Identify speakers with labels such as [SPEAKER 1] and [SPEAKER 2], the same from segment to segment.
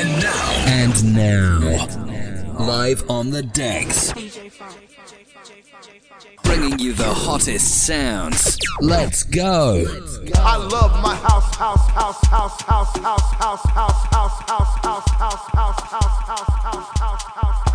[SPEAKER 1] And now. And now. Live on the decks. Bringing you the hottest sounds. Let's go.
[SPEAKER 2] I love my house, house, house, house, house, house, house, house, house, house, house, house, house, house, house, house, house,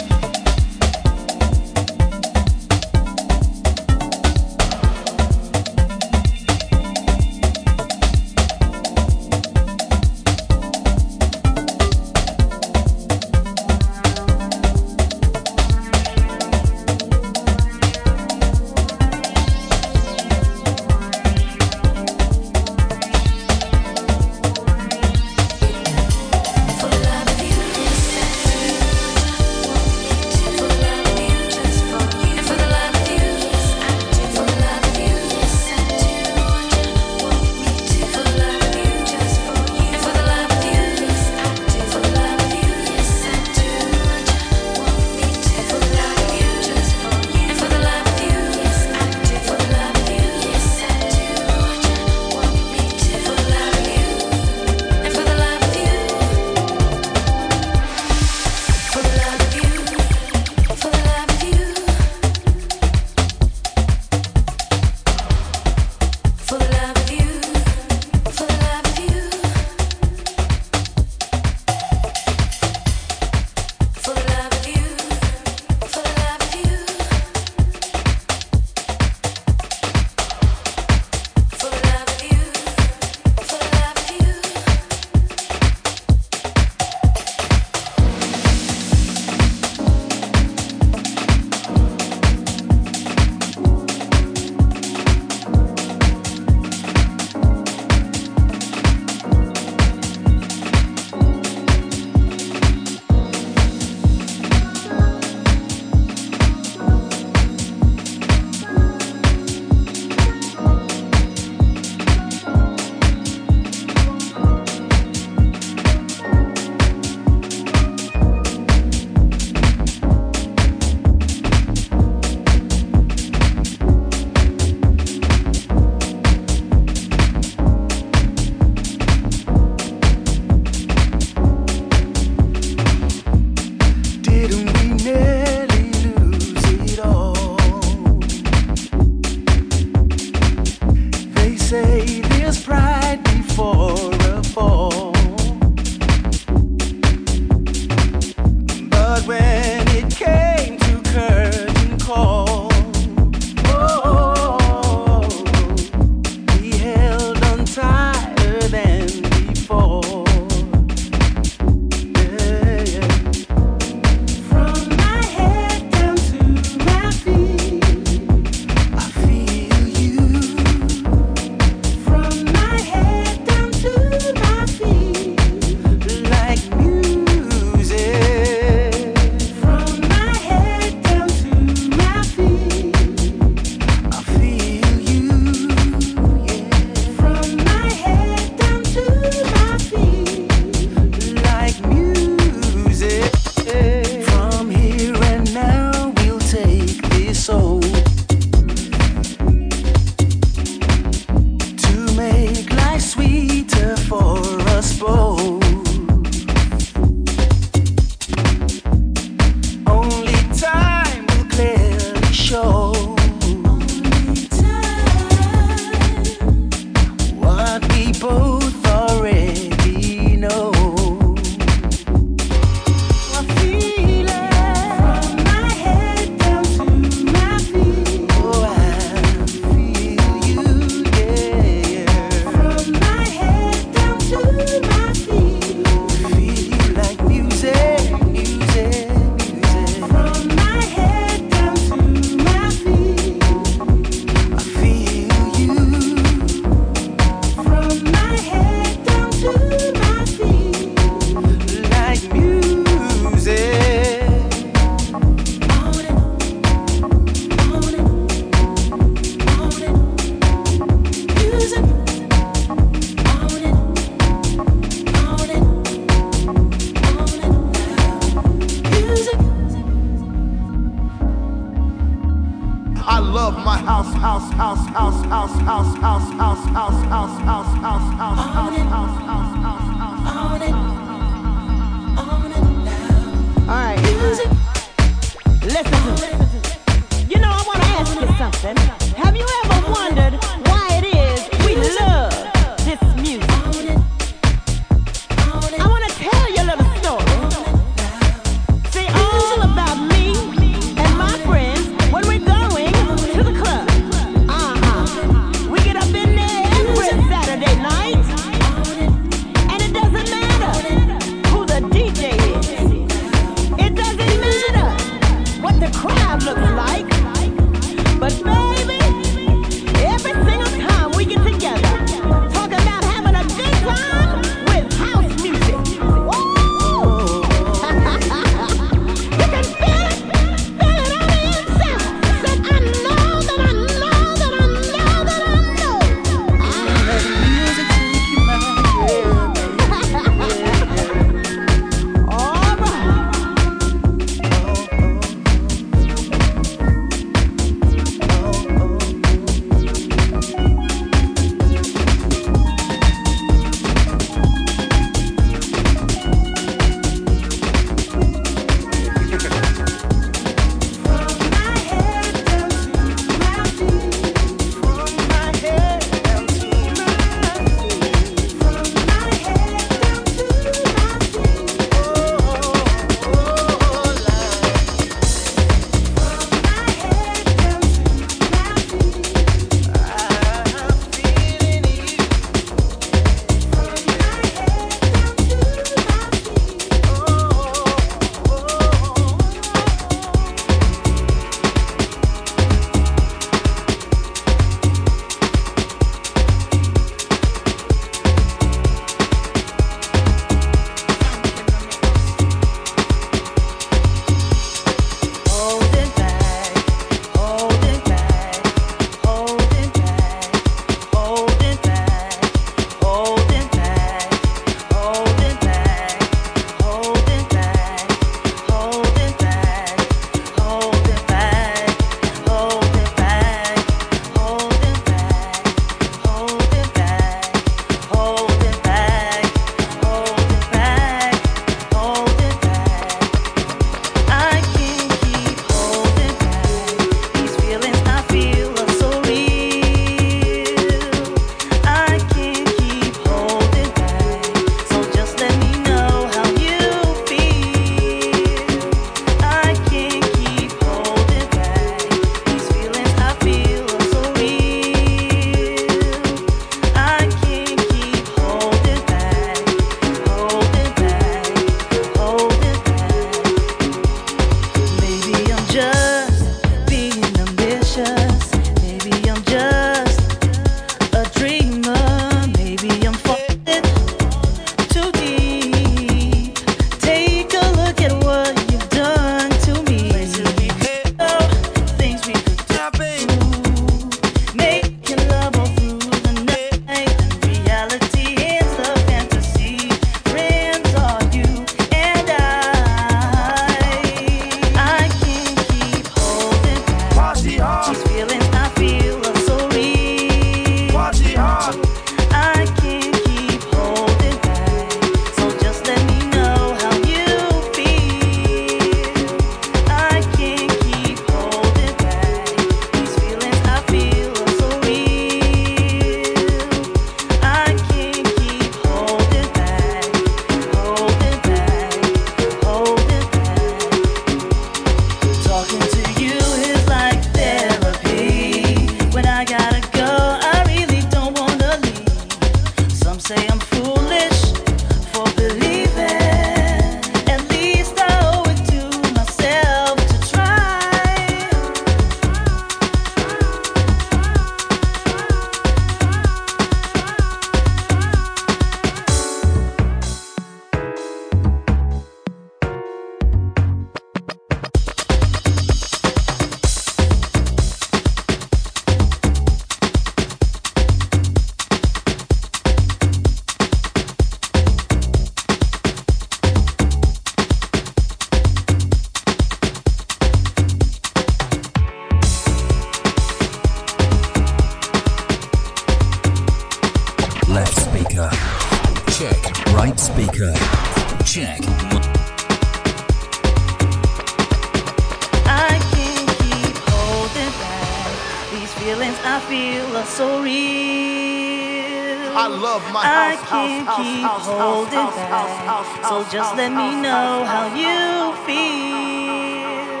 [SPEAKER 3] Just let me know how you feel.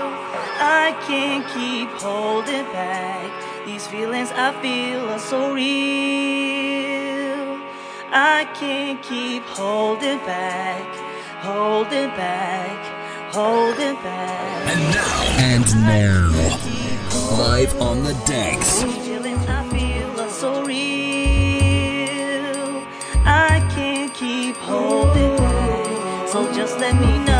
[SPEAKER 3] I can't keep holding back. These feelings I feel are so real. I can't keep holding back, holding back, holding back.
[SPEAKER 1] And now, and now, live on the decks.
[SPEAKER 3] let me know.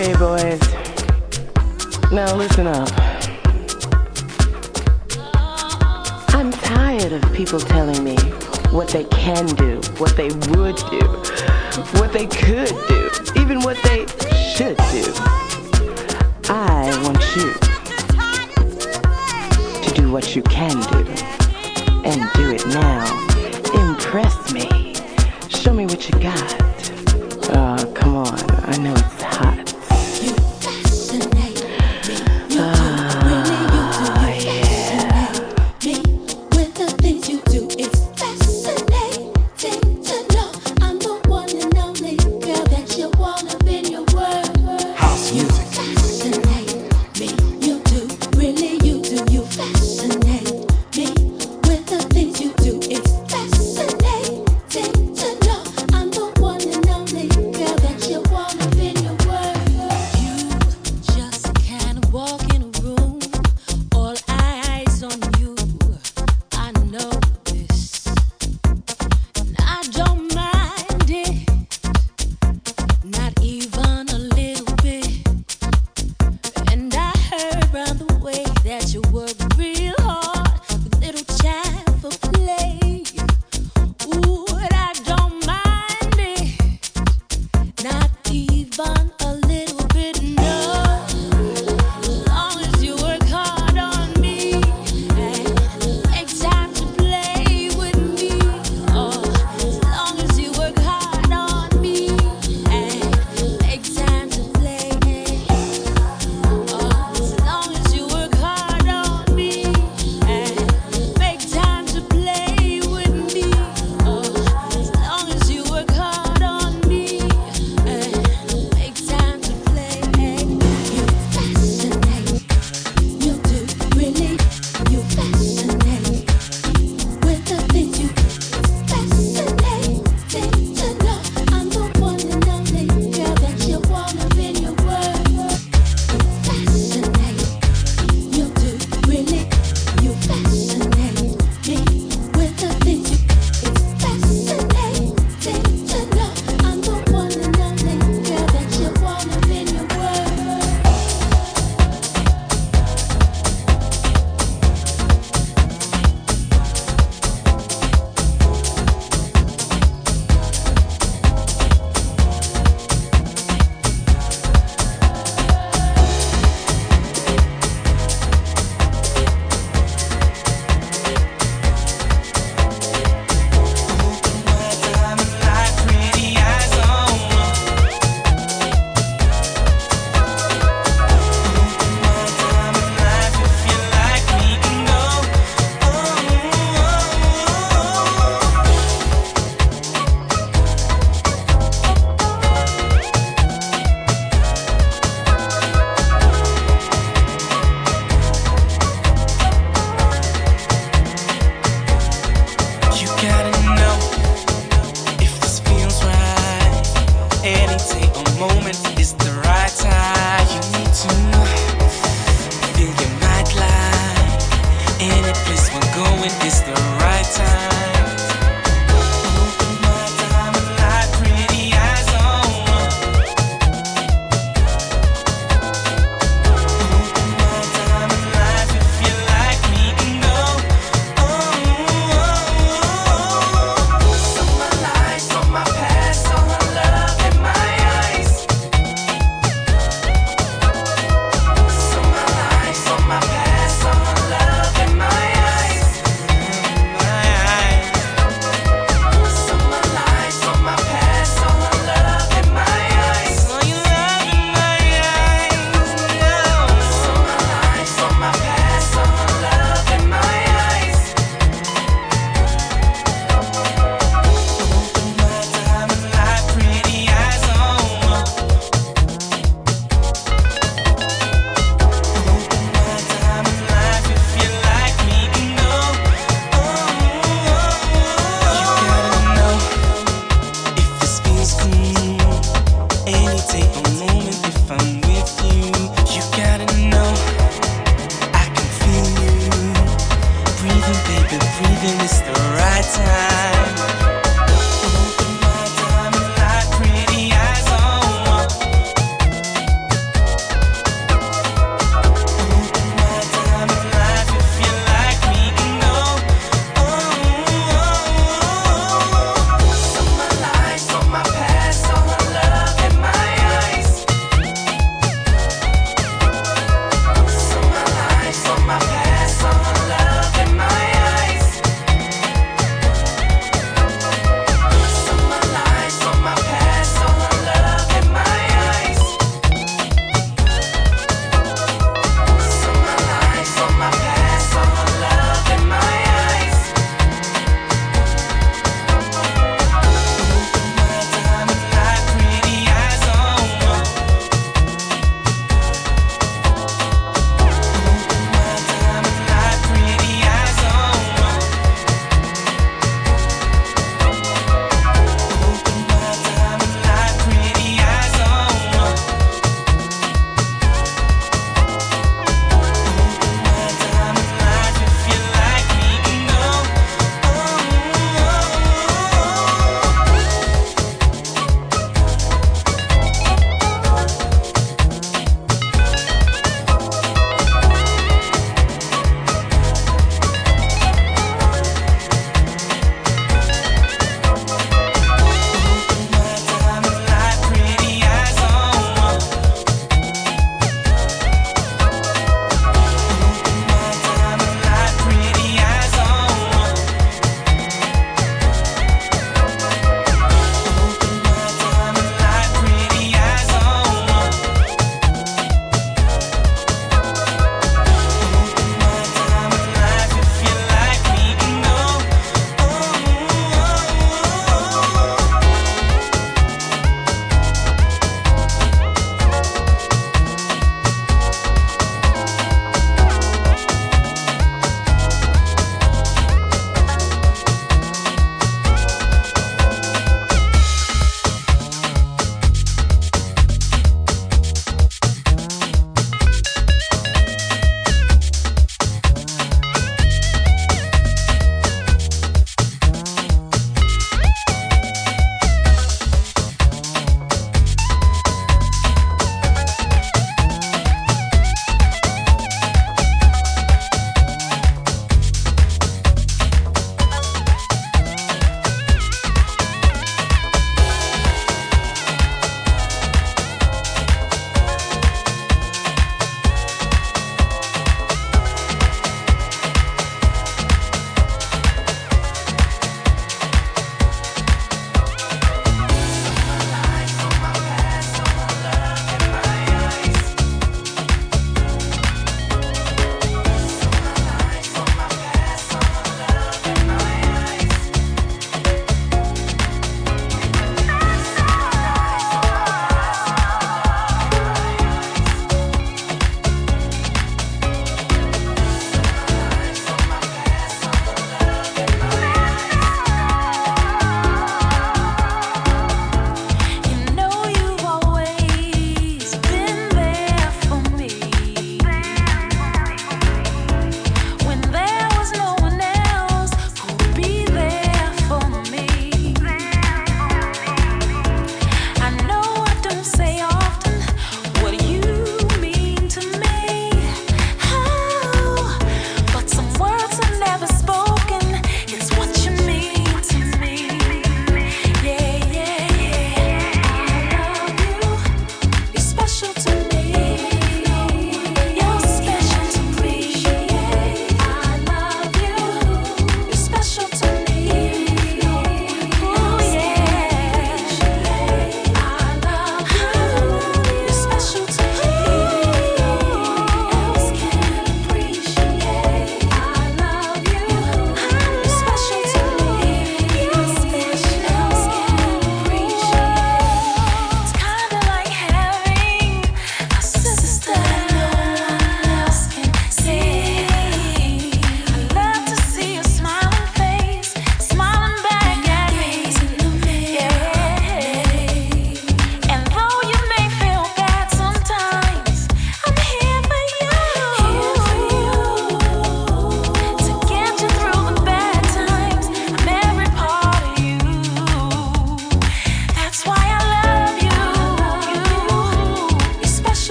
[SPEAKER 4] Okay,
[SPEAKER 5] boys. Now listen up. I'm tired of people telling me what they can do, what they would do, what they could do.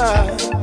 [SPEAKER 6] Here